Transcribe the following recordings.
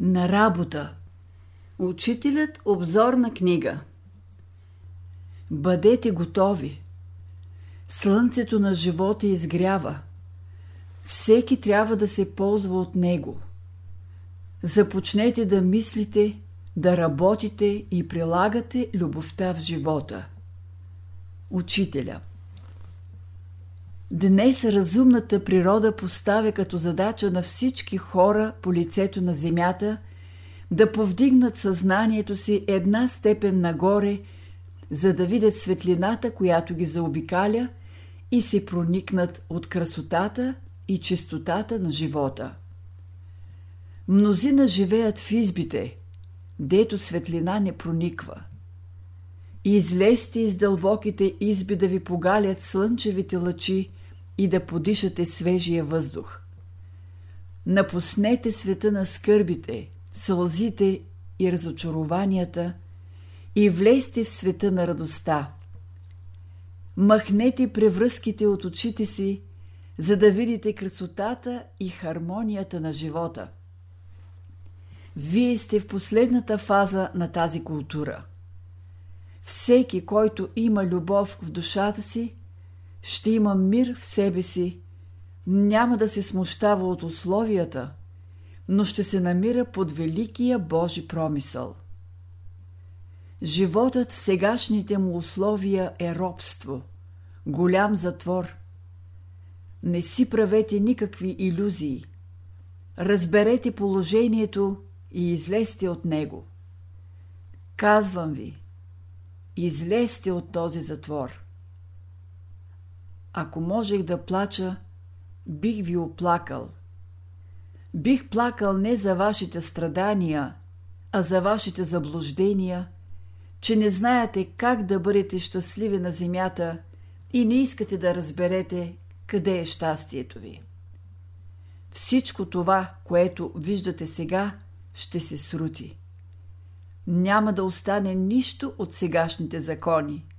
На работа. Учителят обзорна книга. Бъдете готови. Слънцето на живота изгрява. Всеки трябва да се ползва от него. Започнете да мислите, да работите и прилагате любовта в живота. Учителя. Днес разумната природа поставя като задача на всички хора по лицето на Земята да повдигнат съзнанието си една степен нагоре, за да видят светлината, която ги заобикаля и се проникнат от красотата и чистотата на живота. Мнозина живеят в избите, дето светлина не прониква. Излезте из дълбоките изби да ви погалят слънчевите лъчи – и да подишате свежия въздух. Напуснете света на скърбите, сълзите и разочарованията и влезте в света на радостта. Махнете превръзките от очите си, за да видите красотата и хармонията на живота. Вие сте в последната фаза на тази култура. Всеки, който има любов в душата си, ще има мир в себе си, няма да се смущава от условията, но ще се намира под великия Божи промисъл. Животът в сегашните му условия е робство, голям затвор. Не си правете никакви иллюзии. Разберете положението и излезте от него. Казвам ви, излезте от този затвор. Ако можех да плача, бих ви оплакал. Бих плакал не за вашите страдания, а за вашите заблуждения, че не знаете как да бъдете щастливи на земята и не искате да разберете къде е щастието ви. Всичко това, което виждате сега, ще се срути. Няма да остане нищо от сегашните закони –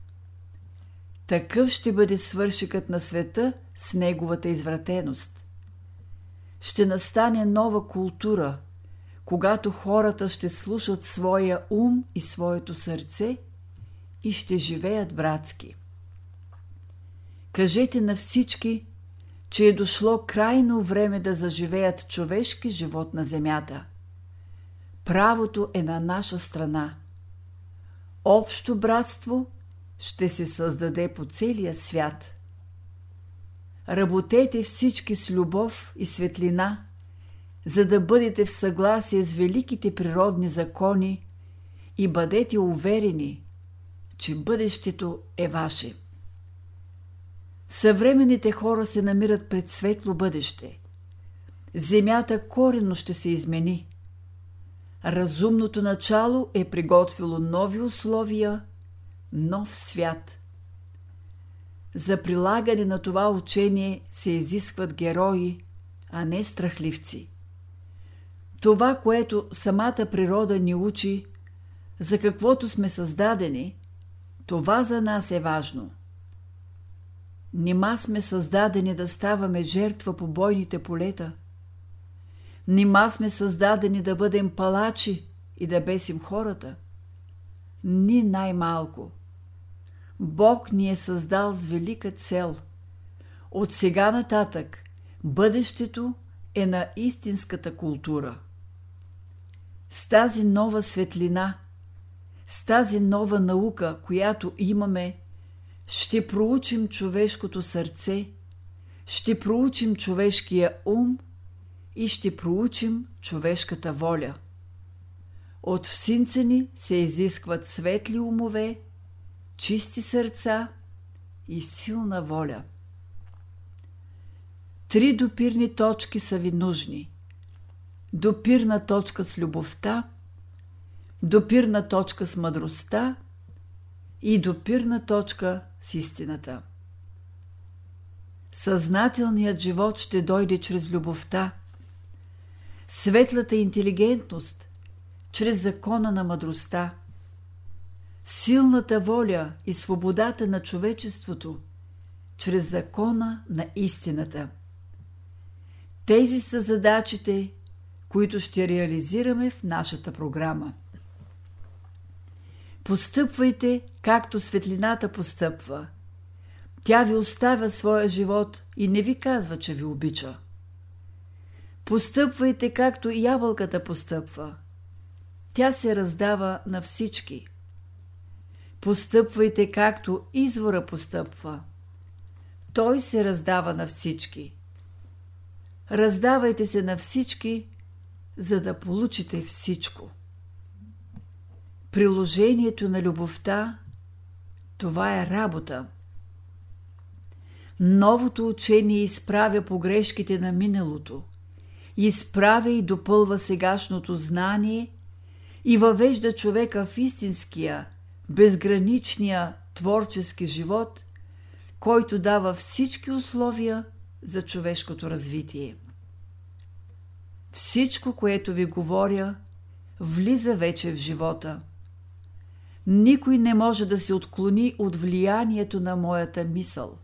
такъв ще бъде свършикът на света с неговата извратеност. Ще настане нова култура, когато хората ще слушат своя ум и своето сърце и ще живеят братски. Кажете на всички, че е дошло крайно време да заживеят човешки живот на земята. Правото е на наша страна. Общо братство – ще се създаде по целия свят. Работете всички с любов и светлина, за да бъдете в съгласие с великите природни закони и бъдете уверени, че бъдещето е ваше. Съвременните хора се намират пред светло бъдеще. Земята коренно ще се измени. Разумното начало е приготвило нови условия нов свят. За прилагане на това учение се изискват герои, а не страхливци. Това, което самата природа ни учи, за каквото сме създадени, това за нас е важно. Нима сме създадени да ставаме жертва по бойните полета. Нима сме създадени да бъдем палачи и да бесим хората. Ни най-малко – Бог ни е създал с велика цел. От сега нататък бъдещето е на истинската култура. С тази нова светлина, с тази нова наука, която имаме, ще проучим човешкото сърце, ще проучим човешкия ум и ще проучим човешката воля. От всинца ни се изискват светли умове, чисти сърца и силна воля. Три допирни точки са ви нужни. Допирна точка с любовта, допирна точка с мъдростта и допирна точка с истината. Съзнателният живот ще дойде чрез любовта, светлата интелигентност чрез закона на мъдростта – силната воля и свободата на човечеството чрез закона на истината. Тези са задачите, които ще реализираме в нашата програма. Постъпвайте, както светлината постъпва. Тя ви оставя своя живот и не ви казва, че ви обича. Постъпвайте, както ябълката постъпва. Тя се раздава на всички. Постъпвайте, както извора постъпва. Той се раздава на всички. Раздавайте се на всички, за да получите всичко. Приложението на любовта – това е работа. Новото учение изправя погрешките на миналото, изправя и допълва сегашното знание и въвежда човека в истинския, безграничния творчески живот, който дава всички условия за човешкото развитие. Всичко, което ви говоря, влиза вече в живота. Никой не може да се отклони от влиянието на моята мисъл.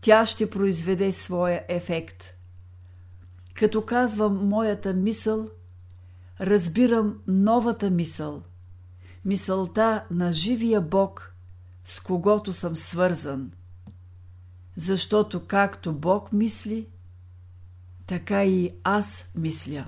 Тя ще произведе своя ефект. Като казвам моята мисъл, разбирам новата мисъл, мисълта на живия Бог, с когото съм свързан. Защото както Бог мисли, така и аз мисля.